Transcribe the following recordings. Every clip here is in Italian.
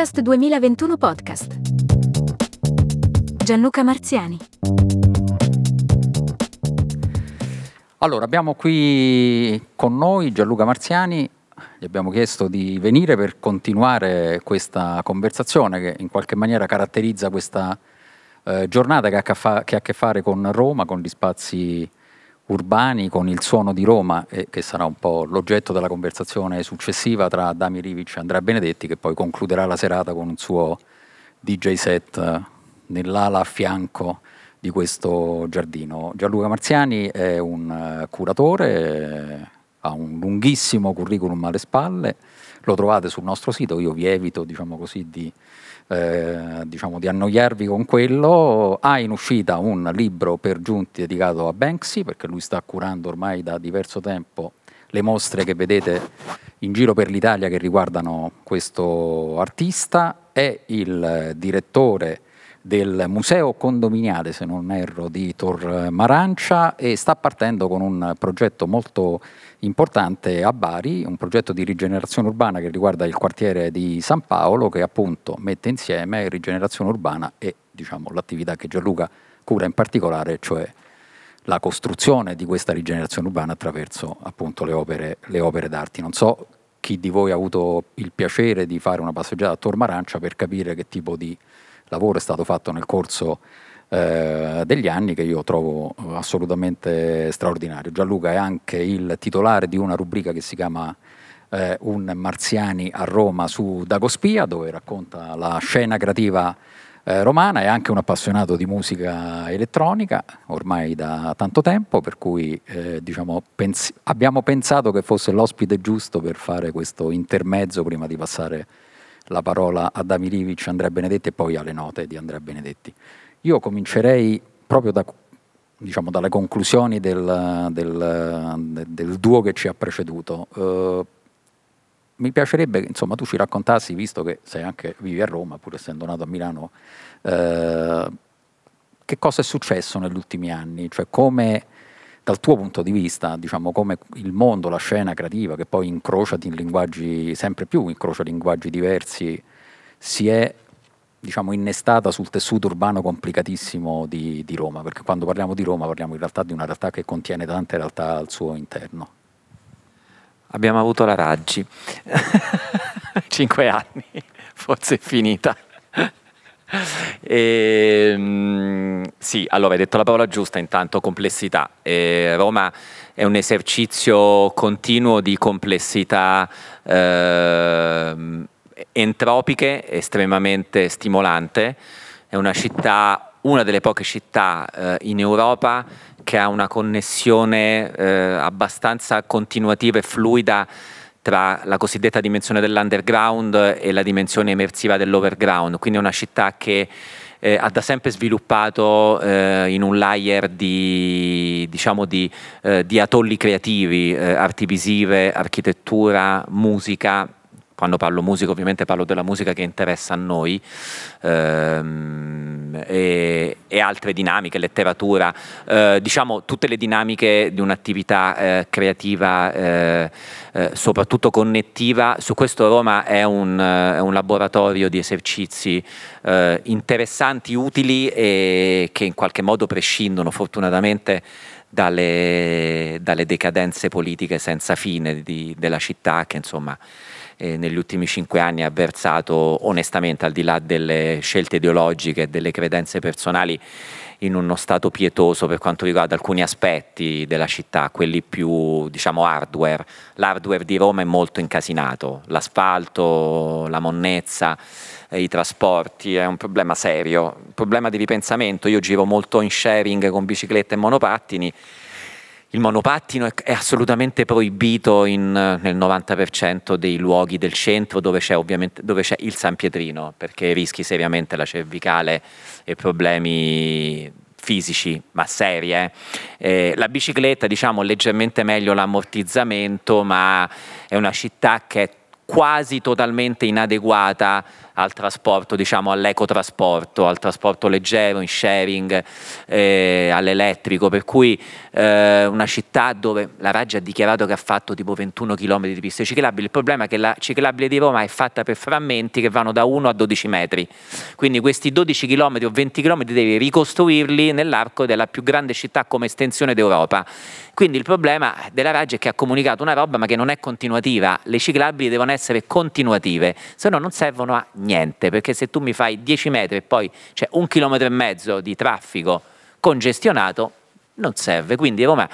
Summerfest 2021 podcast. Gianluca Marziani. Allora, abbiamo qui con noi Gianluca Marziani, gli abbiamo chiesto di venire per continuare questa conversazione che in qualche maniera caratterizza questa eh, giornata che ha, fa- che ha, a che fare con Roma, con gli spazi urbani, con il suono di Roma, e che sarà un po' l'oggetto della conversazione successiva tra Dami Rivic e Andrea Benedetti, che poi concluderà la serata con un suo DJ set eh, nell'ala a fianco di questo giardino. Gianluca Marziani è un eh, curatore, ha un lunghissimo curriculum alle spalle, lo trovate sul nostro sito, io vi evito diciamo così, di, eh, diciamo, di, annoiarvi con quello. Ha in uscita un libro per giunti dedicato a Banksy, perché lui sta curando ormai da diverso tempo le mostre che vedete in giro per l'Italia che riguardano questo artista, è il direttore del Museo Condominiale, se non erro, di Tor Marancia e sta partendo con un progetto molto importante a Bari, un progetto di rigenerazione urbana che riguarda il quartiere di San Paolo che appunto mette insieme rigenerazione urbana e diciamo, l'attività che Gianluca cura in particolare, cioè la costruzione di questa rigenerazione urbana attraverso appunto le opere, le opere d'arte. Non so chi di voi ha avuto il piacere di fare una passeggiata a Tor Marancia per capire che tipo di lavoro è stato fatto nel corso eh, degli anni che io trovo assolutamente straordinario. Gianluca è anche il titolare di una rubrica che si chiama eh, Un Marziani a Roma su Dagospia, dove racconta la scena creativa eh, romana, è anche un appassionato di musica elettronica ormai da tanto tempo, per cui eh, diciamo, pens- abbiamo pensato che fosse l'ospite giusto per fare questo intermezzo prima di passare la parola a Damirivic, Andrea Benedetti e poi alle note di Andrea Benedetti. Io comincerei proprio da, diciamo, dalle conclusioni del, del, del, duo che ci ha preceduto. Uh, mi piacerebbe che tu ci raccontassi, visto che sei anche, vivi a Roma, pur essendo nato a Milano, uh, che cosa è successo negli ultimi anni, cioè come dal tuo punto di vista, diciamo, come il mondo, la scena creativa, che poi incrocia in linguaggi, sempre più incrocia linguaggi diversi, si è diciamo, innestata sul tessuto urbano complicatissimo di, di, Roma, perché quando parliamo di Roma parliamo in realtà di una realtà che contiene tante realtà al suo interno. Abbiamo avuto la Raggi, cinque anni, forse è finita. E, ehm, sì, allora hai detto la parola giusta intanto, complessità. E Roma è un esercizio continuo di complessità eh, entropiche, estremamente stimolante. È una città, una delle poche città eh, in Europa che ha una connessione eh, abbastanza continuativa e fluida tra la cosiddetta dimensione dell'underground e la dimensione immersiva dell'overground, quindi è una città che eh, ha da sempre sviluppato eh, in un layer di, diciamo di, eh, di atolli creativi, eh, arti visive, architettura, musica, quando parlo musica ovviamente parlo della musica che interessa a noi ehm, e, e, altre dinamiche, letteratura, eh, diciamo tutte le dinamiche di un'attività eh, creativa, eh, eh soprattutto connettiva. Su questo Roma è un, eh, è un laboratorio di esercizi eh, interessanti, utili e che in qualche modo prescindono fortunatamente dalle, dalle decadenze politiche senza fine di, della città che insomma eh, negli ultimi cinque anni ha versato onestamente, al di là delle scelte ideologiche e delle credenze personali, in uno stato pietoso per quanto riguarda alcuni aspetti della città, quelli più diciamo hardware. L'hardware di Roma è molto incasinato, l'asfalto, la monnezza, i trasporti è un problema serio, un problema di ripensamento. Io giro molto in sharing con biciclette e monopattini il monopattino è, è assolutamente proibito in, nel 90% dei luoghi del centro dove c'è, dove c'è il San Pietrino, perché rischi seriamente la cervicale e problemi fisici, ma serie. Eh, la bicicletta, diciamo, leggermente meglio l'ammortizzamento, ma è una città che è quasi totalmente inadeguata al trasporto, diciamo all'ecotrasporto, al trasporto leggero, in sharing, eh, all'elettrico, per cui eh, una città dove la Raggi ha dichiarato che ha fatto tipo 21 km di piste ciclabili, il problema è che la ciclabile di Roma è fatta per frammenti che vanno da 1 a 12 metri, quindi questi 12 km o 20 km devi ricostruirli nell'arco della più grande città come estensione d'Europa. Quindi il problema della Raggi è che ha comunicato una roba ma che non è continuativa, le ciclabili devono essere continuative, se no non servono a niente, perché se tu mi fai 10 metri e poi c'è un chilometro e mezzo di traffico congestionato, non serve. Quindi Roma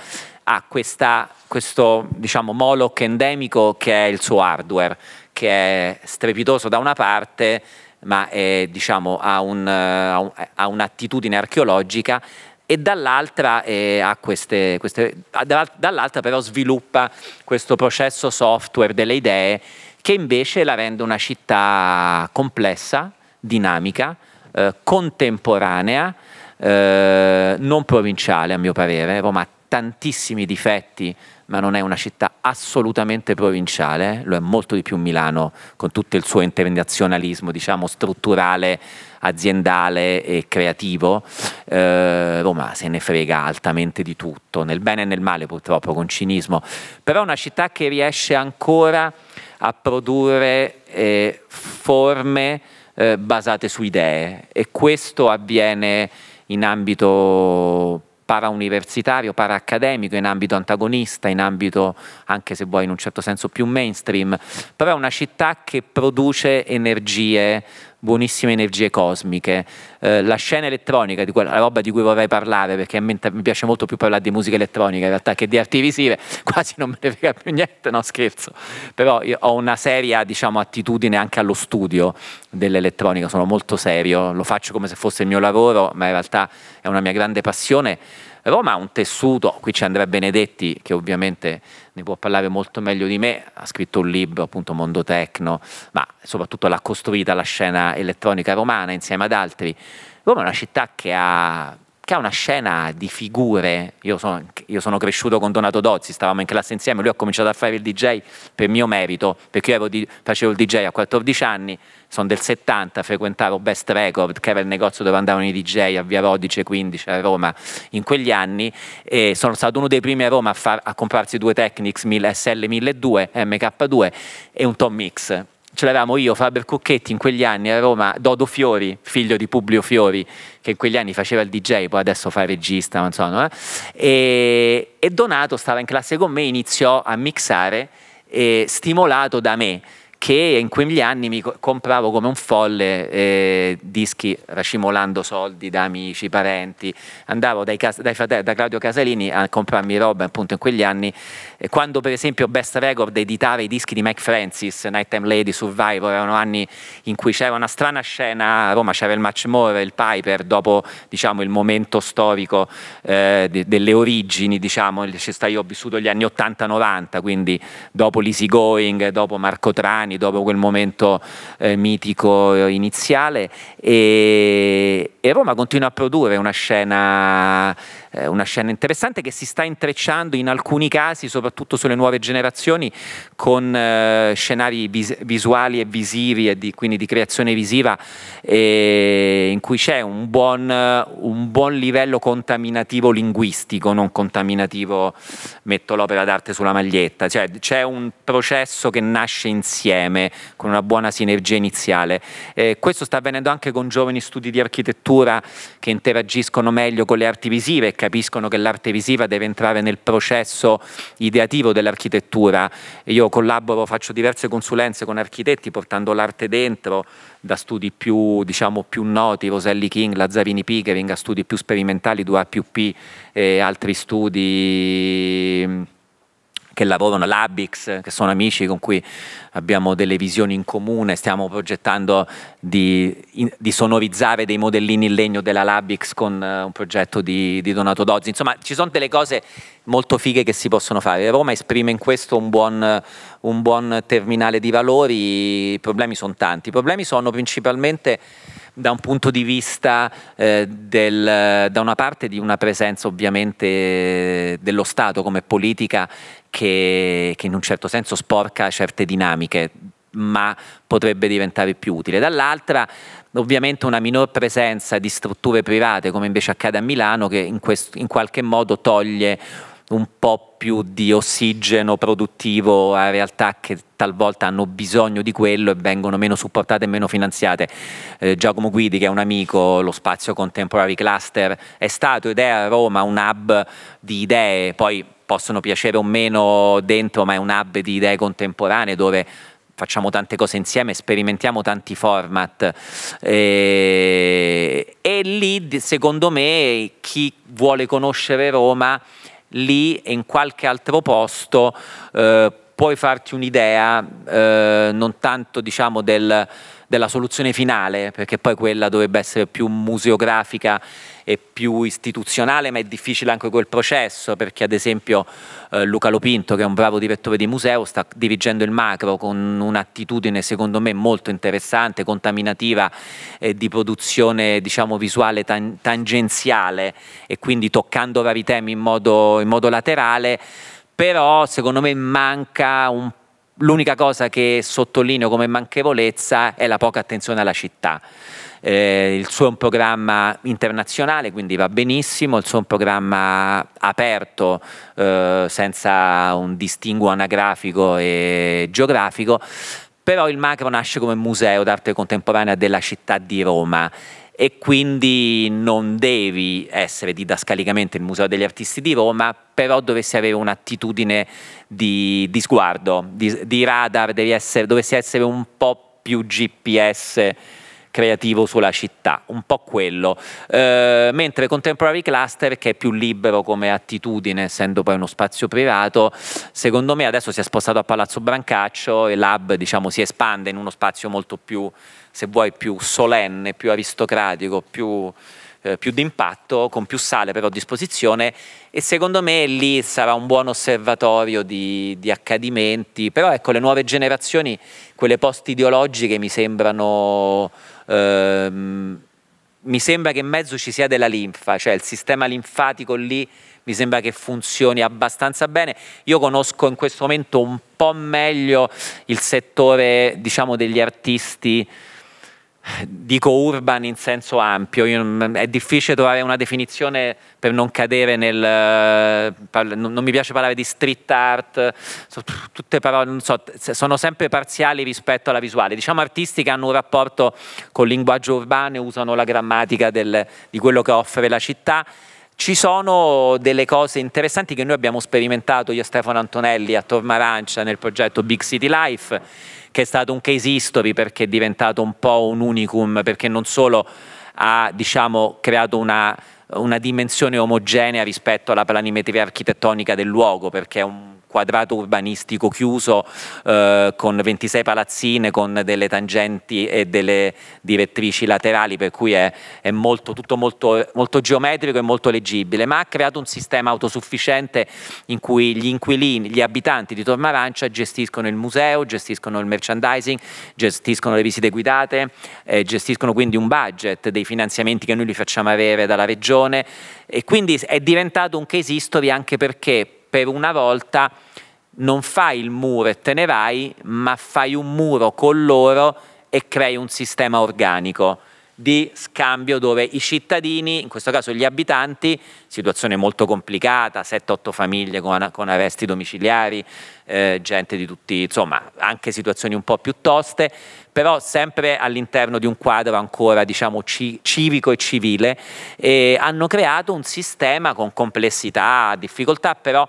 ha questa, questo diciamo, moloch endemico che è il suo hardware, che è strepitoso da una parte, ma è, diciamo, ha, un, ha, un'attitudine archeologica e dall'altra, eh, queste, queste, dall'altra però sviluppa questo processo software delle idee che invece la rende una città complessa, dinamica, eh, contemporanea, eh, non provinciale a mio parere. Roma ha tantissimi difetti, ma non è una città assolutamente provinciale, lo è molto di più Milano con tutto il suo internazionalismo, diciamo, strutturale, aziendale e creativo. Eh, Roma se ne frega altamente di tutto, nel bene e nel male purtroppo, con cinismo, però è una città che riesce ancora a produrre eh, forme eh, basate su idee. E questo avviene in ambito parauniversitario, paraccademico, in ambito antagonista, in ambito anche se vuoi in un certo senso più mainstream, però è una città che produce energie buonissime energie cosmiche. Eh, la scena elettronica, di quella, la roba di cui vorrei parlare, perché mi piace molto più parlare di musica elettronica in realtà che di arti visive, quasi non me ne frega più niente, no scherzo. Però ho una seria diciamo, attitudine anche allo studio dell'elettronica, sono molto serio, lo faccio come se fosse il mio lavoro, ma in realtà è una mia grande passione Roma ha un tessuto, qui c'è Andrea Benedetti che ovviamente ne può parlare molto meglio di me, ha scritto un libro appunto Mondo Tecno, ma soprattutto l'ha costruita la scena elettronica romana insieme ad altri. Roma è una città che ha che ha una scena di figure. Io sono, io sono, cresciuto con Donato Dozzi, stavamo in classe insieme, lui ha cominciato a fare il DJ per mio merito, perché io di, facevo il DJ a 14 anni, sono del 70, frequentavo Best Record, che era il negozio dove andavano i DJ a Via Rodice 15 a Roma in quegli anni, e sono stato uno dei primi a Roma a, far, a comprarsi due Technics SL 1200, MK2 e un Tom Mix ce l'avevamo io, Faber Cucchetti in quegli anni a Roma, Dodo Fiori, figlio di Publio Fiori, che in quegli anni faceva il DJ, poi adesso fa il regista, non so, no? E, e Donato stava in classe con me, iniziò a mixare, eh, stimolato da me che in quegli anni mi compravo come un folle eh, dischi racimolando soldi da amici, parenti, andavo dai, dai fratelli, da Claudio Casalini a comprarmi roba appunto in quegli anni, eh, quando per esempio Best Record editava i dischi di Mike Francis, Nighttime Lady, Survivor, erano anni in cui c'era una strana scena, a Roma c'era il Match More, il Piper, dopo diciamo il momento storico eh, de, delle origini, diciamo, io ho vissuto gli anni 80-90, quindi dopo l'Easy Going, dopo Marco Trani, anni dopo quel momento eh, mitico iniziale. E, e Roma continua a produrre una scena eh, una scena interessante che si sta intrecciando in alcuni casi, soprattutto sulle nuove generazioni, con eh, scenari vis- visuali e visivi e di, quindi di creazione visiva eh, in cui c'è un buon, un buon livello contaminativo linguistico, non contaminativo metto l'opera d'arte sulla maglietta, cioè c'è un processo che nasce insieme con una buona sinergia iniziale. Eh, questo sta avvenendo anche con giovani studi di architettura che interagiscono meglio con le arti visive capiscono che l'arte visiva deve entrare nel processo ideativo dell'architettura. Io collaboro, faccio diverse consulenze con architetti portando l'arte dentro, da studi più, diciamo, più noti, Roselli King, Lazzarini Pickering, a studi più sperimentali, 2A più P e altri studi che lavorano all'Abix, che sono amici con cui abbiamo delle visioni in comune, stiamo progettando di, di sonorizzare dei modellini in legno della Labix con uh, un progetto di, di, Donato Dozzi. Insomma, ci sono delle cose molto fighe che si possono fare. Roma esprime in questo un buon, un buon terminale di valori, i problemi sono tanti. I problemi sono principalmente da un punto di vista eh, del, da una parte di una presenza ovviamente dello Stato come politica che, che in un certo senso sporca certe dinamiche ma potrebbe diventare più utile. Dall'altra ovviamente una minor presenza di strutture private come invece accade a Milano che in, questo, in qualche modo toglie un po' più di ossigeno produttivo a realtà che talvolta hanno bisogno di quello e vengono meno supportate e meno finanziate. Eh, Giacomo Guidi, che è un amico, lo spazio Contemporary Cluster, è stato ed è a Roma un hub di idee, poi possono piacere o meno dentro, ma è un hub di idee contemporanee dove facciamo tante cose insieme, sperimentiamo tanti format e, e lì secondo me chi vuole conoscere Roma lì e in qualche altro posto eh, puoi farti un'idea eh, non tanto diciamo del, della soluzione finale perché poi quella dovrebbe essere più museografica e più istituzionale, ma è difficile anche quel processo perché ad esempio eh, Luca Lopinto, che è un bravo direttore di museo, sta dirigendo il macro con un'attitudine secondo me molto interessante, contaminativa e di produzione diciamo visuale tan- tangenziale e quindi toccando vari temi in modo, in modo laterale, però secondo me manca un L'unica cosa che sottolineo come manchevolezza è la poca attenzione alla città. Eh, il suo è un programma internazionale, quindi va benissimo, il suo è un programma aperto, eh, senza un distinguo anagrafico e geografico, però il macro nasce come museo d'arte contemporanea della città di Roma e quindi non devi essere didascalicamente il Museo degli Artisti di Roma, però dovresti avere un'attitudine di, di sguardo, di, di radar, essere, dovresti essere un po' più GPS creativo sulla città, un po' quello. Eh, mentre Contemporary Cluster, che è più libero come attitudine, essendo poi uno spazio privato, secondo me adesso si è spostato a Palazzo Brancaccio e l'hub diciamo, si espande in uno spazio molto più, se vuoi, più solenne, più aristocratico, più eh, più d'impatto, con più sale però a disposizione e secondo me lì sarà un buon osservatorio di, di accadimenti, però ecco le nuove generazioni, quelle post ideologiche mi sembrano ehm, mi sembra che in mezzo ci sia della linfa, cioè il sistema linfatico lì mi sembra che funzioni abbastanza bene. Io conosco in questo momento un po' meglio il settore, diciamo, degli artisti dico urban in senso ampio, Io, è difficile trovare una definizione per non cadere nel... non mi piace parlare di street art, tutte parole, so, sono sempre parziali rispetto alla visuale. Diciamo artisti che hanno un rapporto col linguaggio urbano e usano la grammatica del, di quello che offre la città. Ci sono delle cose interessanti che noi abbiamo sperimentato io e Stefano Antonelli a Tormarancia nel progetto Big City Life che è stato un case history perché è diventato un po' un unicum, perché non solo ha diciamo, creato una, una dimensione omogenea rispetto alla planimetria architettonica del luogo, perché è un quadrato urbanistico chiuso eh, con 26 palazzine, con delle tangenti e delle direttrici laterali, per cui è, è molto, tutto molto, molto, geometrico e molto leggibile, ma ha creato un sistema autosufficiente in cui gli inquilini, gli abitanti di Tormarancia gestiscono il museo, gestiscono il merchandising, gestiscono le visite guidate, eh, gestiscono quindi un budget dei finanziamenti che noi li facciamo avere dalla regione. E quindi è diventato un case history anche perché per una volta non fai il muro e te ne vai, ma fai un muro con loro e crei un sistema organico di scambio dove i cittadini, in questo caso gli abitanti, situazione molto complicata, 7-8 famiglie con, con, arresti domiciliari, eh, gente di tutti, insomma, anche situazioni un po' più toste, però sempre all'interno di un quadro ancora, diciamo, ci, civico e civile, e hanno creato un sistema con complessità, difficoltà, però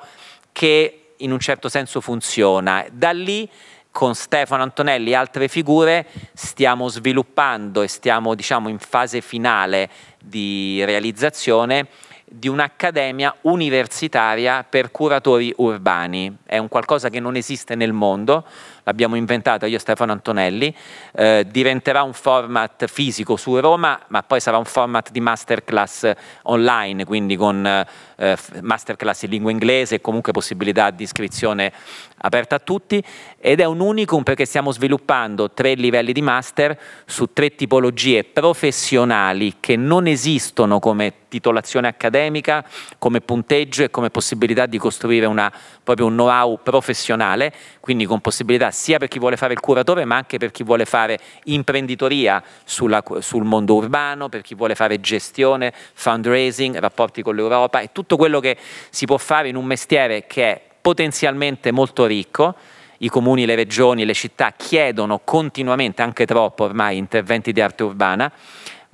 che in un certo senso funziona. Da lì con Stefano Antonelli e altre figure stiamo sviluppando e stiamo diciamo in fase finale di realizzazione di un'accademia universitaria per curatori urbani. È un qualcosa che non esiste nel mondo, l'abbiamo inventato io e Stefano Antonelli, eh, diventerà un format fisico su Roma, ma poi sarà un format di masterclass online, quindi con eh, masterclass in lingua inglese e comunque possibilità di iscrizione aperta a tutti. Ed è un unicum perché stiamo sviluppando tre livelli di master su tre tipologie professionali che non esistono come titolazione accademica, come punteggio e come possibilità di costruire una, proprio un know-how professionale, quindi con possibilità sia per chi vuole fare il curatore ma anche per chi vuole fare imprenditoria sulla, sul mondo urbano, per chi vuole fare gestione, fundraising, rapporti con l'Europa e tutto quello che si può fare in un mestiere che è potenzialmente molto ricco. I comuni, le regioni, le città chiedono continuamente, anche troppo ormai, interventi di arte urbana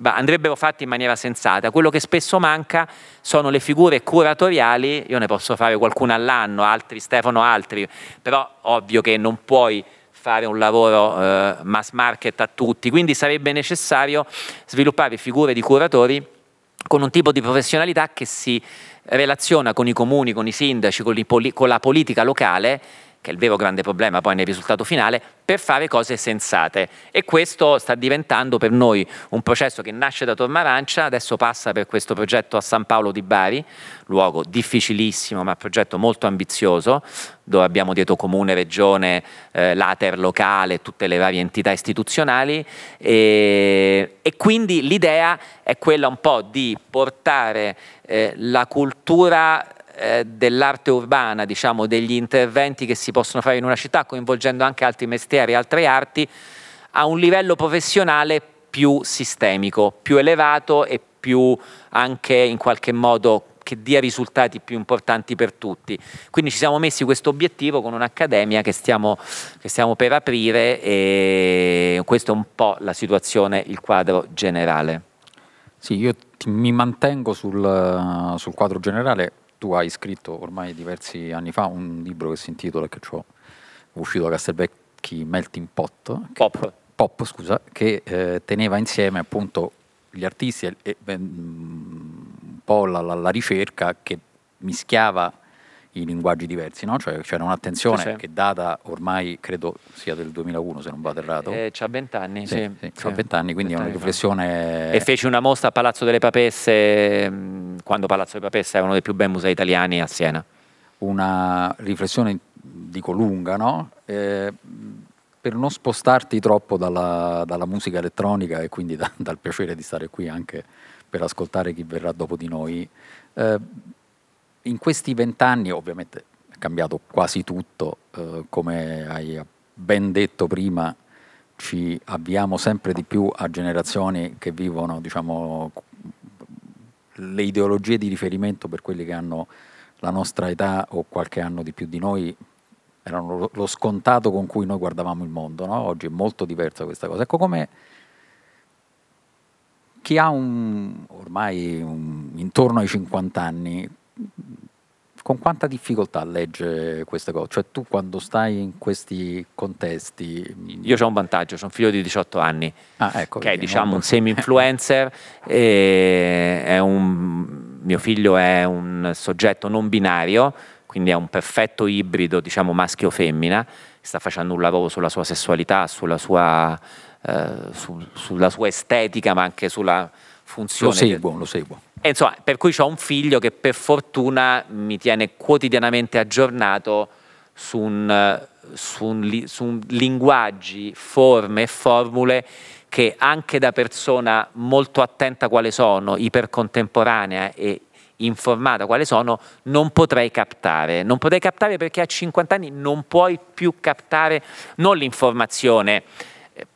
andrebbero fatti in maniera sensata. Quello che spesso manca sono le figure curatoriali, io ne posso fare qualcuna all'anno, altri Stefano altri, però ovvio che non puoi fare un lavoro eh, mass market a tutti, quindi sarebbe necessario sviluppare figure di curatori con un tipo di professionalità che si relaziona con i comuni, con i sindaci, con, con la politica locale che è il vero grande problema poi nel risultato finale, per fare cose sensate. E questo sta diventando per noi un processo che nasce da Tormarancia, adesso passa per questo progetto a San Paolo di Bari, luogo difficilissimo ma progetto molto ambizioso, dove abbiamo dietro comune, regione, eh, l'ater locale, tutte le varie entità istituzionali e, e quindi l'idea è quella un po' di portare eh, la cultura eh, dell'arte urbana, diciamo, degli interventi che si possono fare in una città, coinvolgendo anche altri mestieri, altre arti, a un livello professionale più sistemico, più elevato e più anche in qualche modo che dia risultati più importanti per tutti. Quindi ci siamo messi questo obiettivo con un'accademia che stiamo, che stiamo per aprire e questa è un po' la situazione, il quadro generale. Sì, io ti, mi mantengo sul, sul quadro generale tu hai scritto ormai diversi anni fa un libro che si intitola, che ho uscito da Castelvecchi, Melting Pot, Pop, Pop scusa, che eh, teneva insieme appunto gli artisti e, e un po' la, la, la ricerca che mischiava i linguaggi diversi, no? Cioè c'era un'attenzione sì, sì. che data ormai credo sia del 2001 se non vado errato. Eh, c'ha vent'anni, sì. sì, sì. Vent'anni, quindi è una riflessione... E feci una mostra a Palazzo delle Papesse, mm, quando Palazzo delle Papesse è uno dei più bei musei italiani a Siena. Una riflessione, dico lunga, no? Eh, per non spostarti troppo dalla, dalla musica elettronica e quindi da, dal piacere di stare qui anche per ascoltare chi verrà dopo di noi, eh, in questi vent'anni ovviamente è cambiato quasi tutto, eh, come hai ben detto prima, ci avviamo sempre di più a generazioni che vivono diciamo, le ideologie di riferimento per quelli che hanno la nostra età o qualche anno di più di noi erano lo scontato con cui noi guardavamo il mondo, no? oggi è molto diversa questa cosa. Ecco come chi ha un, ormai un, intorno ai 50 anni con quanta difficoltà legge queste cose? Cioè tu quando stai in questi contesti... Io ho un vantaggio, sono figlio di 18 anni, ah, ecco, che è diciamo un semi-influencer, un, mio figlio è un soggetto non binario, quindi è un perfetto ibrido, diciamo maschio-femmina, sta facendo un lavoro sulla sua sessualità, sulla sua, eh, su, sulla sua estetica, ma anche sulla funzione. Lo seguo, lo seguo. E insomma, per cui ho un figlio che per fortuna mi tiene quotidianamente aggiornato su, un, su, un, su un linguaggi, forme e formule che anche da persona molto attenta quale sono, ipercontemporanea e informata quale sono, non potrei captare. Non potrei captare perché a 50 anni non puoi più captare non l'informazione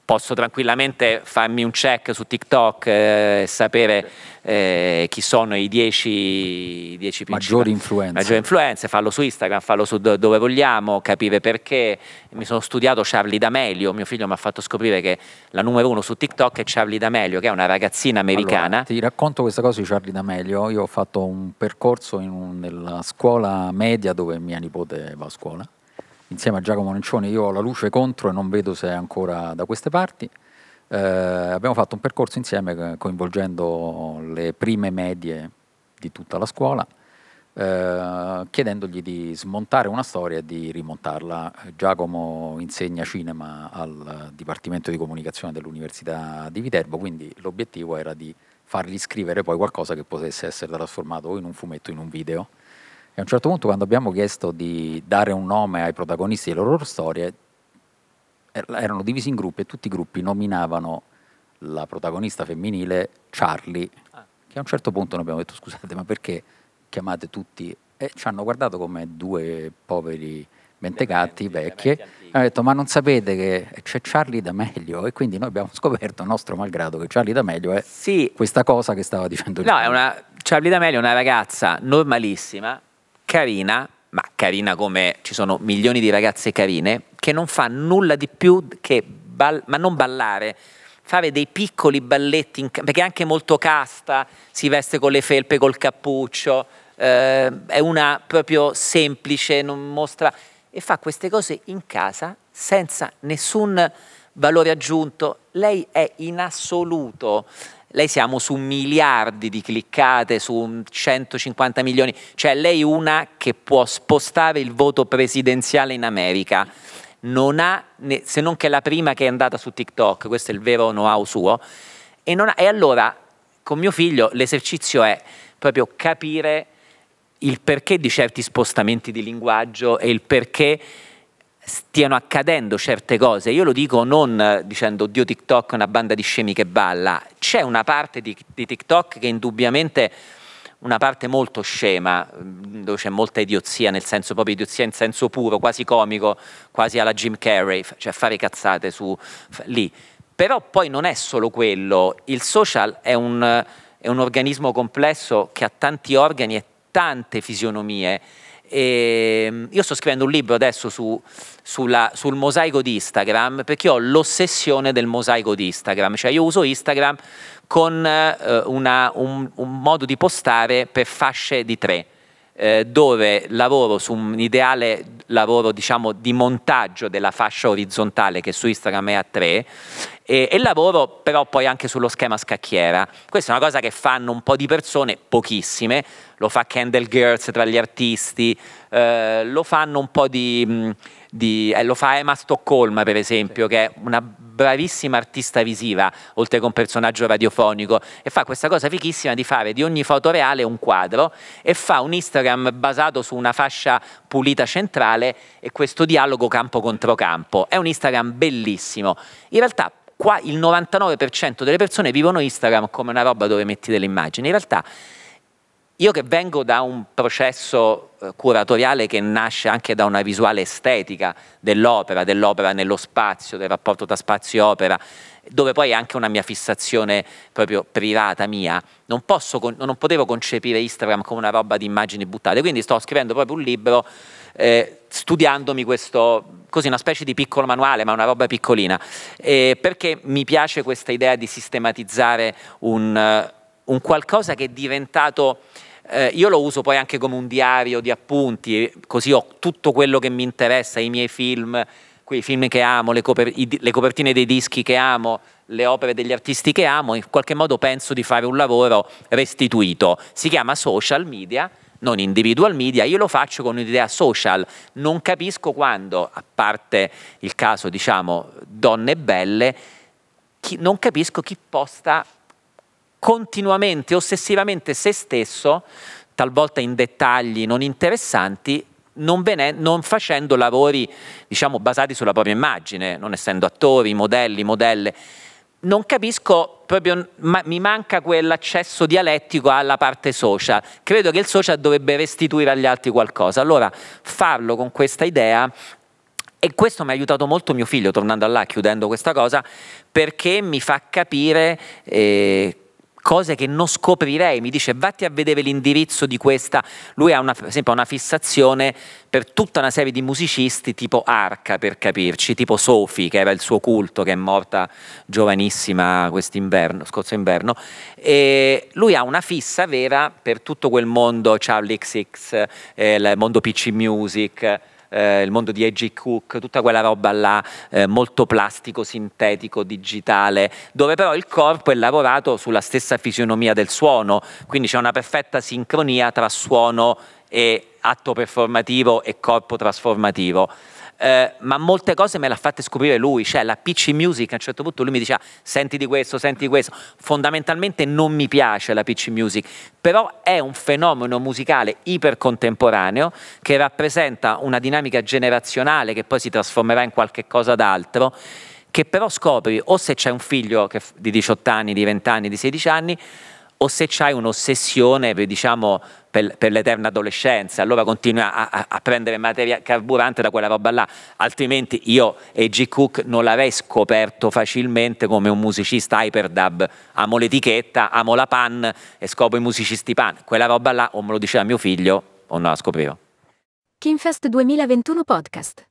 posso tranquillamente farmi un check su TikTok e eh, sapere eh, chi sono i 10 maggiori influenze. maggiori influenze, farlo su Instagram, farlo su dove vogliamo, capire perché. Mi sono studiato Charlie D'Amelio, mio figlio mi ha fatto scoprire che la numero uno su TikTok è Charlie D'Amelio, che è una ragazzina americana. Allora, ti racconto questa cosa di Charlie D'Amelio, io ho fatto un percorso un, nella scuola media dove mia nipote va a scuola insieme a Giacomo Nencioni, io ho la luce contro e non vedo se è ancora da queste parti. Eh, abbiamo fatto un percorso insieme coinvolgendo le prime medie di tutta la scuola, eh, chiedendogli di smontare una storia e di rimontarla. Giacomo insegna cinema al Dipartimento di Comunicazione dell'Università di Viterbo, quindi l'obiettivo era di fargli scrivere poi qualcosa che potesse essere trasformato in un fumetto in un video e a un certo punto quando abbiamo chiesto di dare un nome ai protagonisti delle loro storie, er-, erano divisi in gruppi e tutti i gruppi nominavano la protagonista femminile Charlie, ah. che a un certo punto noi abbiamo detto scusate ma perché chiamate tutti? E ci hanno guardato come due poveri mentecatti, vecchie, hanno detto ma non sapete che c'è Charlie D'Amelio e quindi noi abbiamo scoperto, nostro malgrado, che Charlie D'Amelio è Sì, questa cosa che stava dicendo No, è una Charlie D'Amelio è una ragazza normalissima, carina, ma carina come ci sono milioni di ragazze carine, che non fa nulla di più che ball- ma non ballare, fare dei piccoli balletti, in perché è anche molto casta, si veste con le felpe, col cappuccio, eh, è una proprio semplice, non mostra e fa queste cose in casa senza nessun valore aggiunto. Lei è in assoluto lei siamo su miliardi di cliccate, su 150 milioni, cioè lei è una che può spostare il voto presidenziale in America. Non ha, se non che la prima che è andata su TikTok, questo è il vero know-how suo, e, ha- e allora con mio figlio l'esercizio è proprio capire il perché di certi spostamenti di linguaggio e il perché stiano accadendo certe cose. Io lo dico non eh, dicendo Dio TikTok è una banda di scemi che balla, c'è una parte di, di TikTok che indubbiamente una parte molto scema, mh, dove c'è molta idiozia, nel senso proprio idiozia in senso puro, quasi comico, quasi alla Jim Carrey, cioè fare cazzate su lì. Però poi non è solo quello, il social è un, è un organismo complesso che ha tanti organi e tante fisionomie. E mm, io sto scrivendo un libro adesso su- sulla- sul mosaico di Instagram perché ho l'ossessione del mosaico di Instagram, cioè io uso Instagram con eh, una- un, un modo di postare per fasce di tre, eh, dove lavoro su un ideale lavoro diciamo di montaggio della fascia orizzontale che su Instagram è a tre e, e lavoro però poi anche sullo schema scacchiera. Questa è una cosa che fanno un po' di persone, pochissime, lo fa Kendall Girls tra gli artisti, eh, lo fanno un po' di, mh, di- eh, lo fa Emma Stoccolma per esempio, che è una bravissima artista visiva, oltre che un personaggio radiofonico, e fa questa cosa fichissima di fare di ogni foto reale un quadro e fa un Instagram basato su una fascia pulita centrale e questo dialogo campo contro campo. È un Instagram bellissimo. In realtà qua il 99% delle persone vivono Instagram come una roba dove metti delle immagini. In realtà io che vengo da un processo eh, curatoriale che nasce anche da una visuale estetica dell'opera, dell'opera nello spazio, del rapporto tra spazio e opera, dove poi è anche una mia fissazione proprio privata mia, non, posso non potevo concepire Instagram come una roba di immagini buttate, quindi sto scrivendo proprio un libro eh, studiandomi questo, così una specie di piccolo manuale, ma una roba piccolina, eh, perché mi piace questa idea di sistematizzare un, eh, un qualcosa che è diventato... eh, io lo uso poi anche come un diario di appunti, così ho tutto quello che mi interessa, i miei film, quei film che amo, le, coper- i le copertine dei dischi che amo, le opere degli artisti che amo, in qualche modo penso di fare un lavoro restituito. Si chiama social media, non individual media, io lo faccio con un'idea social. Non capisco quando, a parte il caso, diciamo, donne belle, chi- non capisco chi posta continuamente, ossessivamente se stesso, talvolta in dettagli non interessanti, non, vene- non facendo lavori diciamo, basati sulla propria immagine, non essendo attori, modelli, modelle. Non capisco proprio, ma mi manca quell'accesso dialettico alla parte social. Credo che il social dovrebbe restituire agli altri qualcosa. Allora, farlo con questa idea e questo mi ha aiutato molto mio figlio, tornando là, chiudendo questa cosa, perché mi fa capire eh, cose che non scoprirei. Mi dice, vatti a vedere l'indirizzo di questa. Lui ha una, per esempio, una fissazione per tutta una serie di musicisti, tipo Arca, per capirci, tipo Sophie, che era il suo culto, che è morta giovanissima quest'inverno, scorso inverno. E lui ha una fissa vera per tutto quel mondo Charlie XX, eh, il mondo PC Music eh, il mondo di A.G. Cook, tutta quella roba là, eh, molto plastico, sintetico, digitale, dove però il corpo è lavorato sulla stessa fisionomia del suono, quindi c'è una perfetta sincronia tra suono e atto performativo e corpo trasformativo. Eh, ma molte cose me le ha fatte scoprire lui, cioè la PC Music a un certo punto lui mi diceva senti di questo, senti di questo, fondamentalmente non mi piace la PC Music, però è un fenomeno musicale ipercontemporaneo che rappresenta una dinamica generazionale che poi si trasformerà in qualche cosa d'altro, che però scopri o se c'è un figlio di 18 anni, di 20 anni, di 16 anni, o se c'hai un'ossessione diciamo, per, per l'eterna adolescenza, allora continui a, a, prendere materia carburante da quella roba là, altrimenti io e G. Cook non l'avrei scoperto facilmente come un musicista hyperdub, amo l'etichetta, amo la pan e scopro i musicisti pan, quella roba là o me lo diceva mio figlio o non la scoprivo. Kinfest 2021 Podcast.